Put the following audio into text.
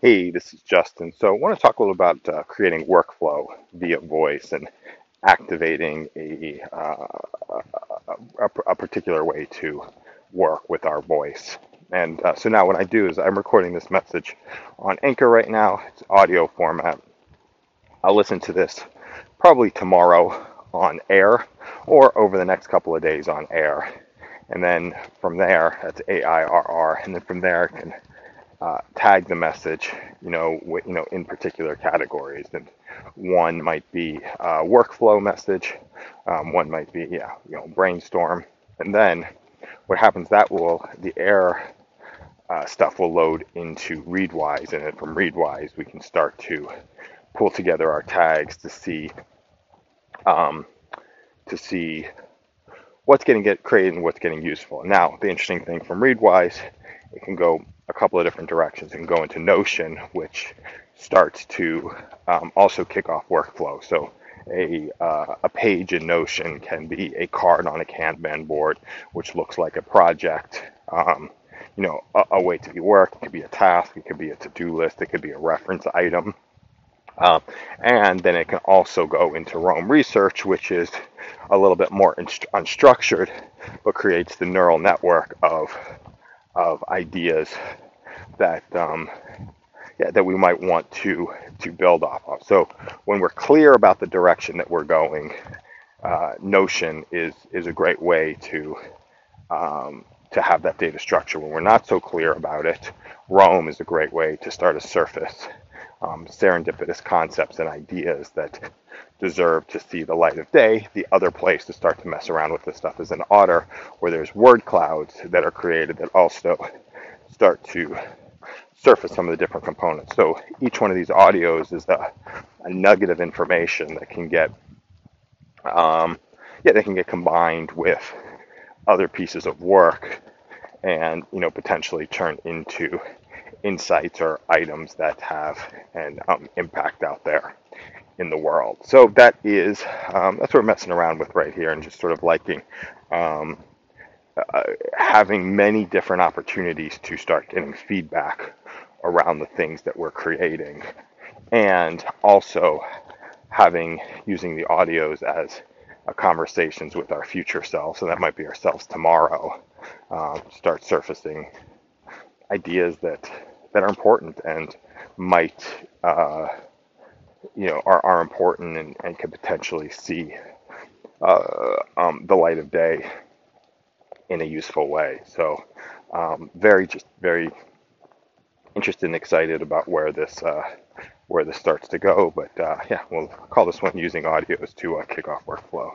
Hey, this is Justin. So, I want to talk a little about uh, creating workflow via voice and activating a, uh, a, a particular way to work with our voice. And uh, so now, what I do is I'm recording this message on Anchor right now. It's audio format. I'll listen to this probably tomorrow on Airr or over the next couple of days on Airr. And then from there, that's A I R R. And then from there, I can tag the message, you know, w- you know, in particular categories. And one might be a workflow message, um, one might be, yeah, you know, brainstorm. And then what happens that will the Airr uh, stuff will load into Readwise, and then from Readwise we can start to pull together our tags to see um, to see what's getting get created and what's getting useful. Now, the interesting thing from Readwise, it can go couple of different directions. and go into Notion, which starts to um, also kick off workflow. So a, uh, a page in Notion can be a card on a Kanban board, which looks like a project. Um, you know, a, a way to be worked. It could be a task. It could be a to-do list. It could be a reference item. Um, and then it can also go into Roam Research, which is a little bit more inst- unstructured, but creates the neural network of of ideas that um, yeah, that we might want to to build off of. So when we're clear about the direction that we're going, uh, Notion is is a great way to um, to have that data structure. When we're not so clear about it, Roam is a great way to start to surface um, serendipitous concepts and ideas that deserve to see the light of day. The other place to start to mess around with this stuff is in Otter, where there's word clouds that are created that also start to surface some of the different components. So each one of these audios is a, a nugget of information that can get, um, yeah, they can get combined with other pieces of work and you know potentially turn into insights or items that have an um, impact out there in the world. So that is um, that's what we're messing around with right here, and just sort of liking um, uh, having many different opportunities to start getting feedback around the things that we're creating, and also having using the audios as conversations with our future selves, and that might be ourselves tomorrow, uh, start surfacing ideas that that are important and might uh, you know are, are important and, and could potentially see uh, um, the light of day in a useful way. So um, very just very interested and excited about where this uh, where this starts to go. But uh, yeah, we'll call this one using audios to uh, kick off workflow.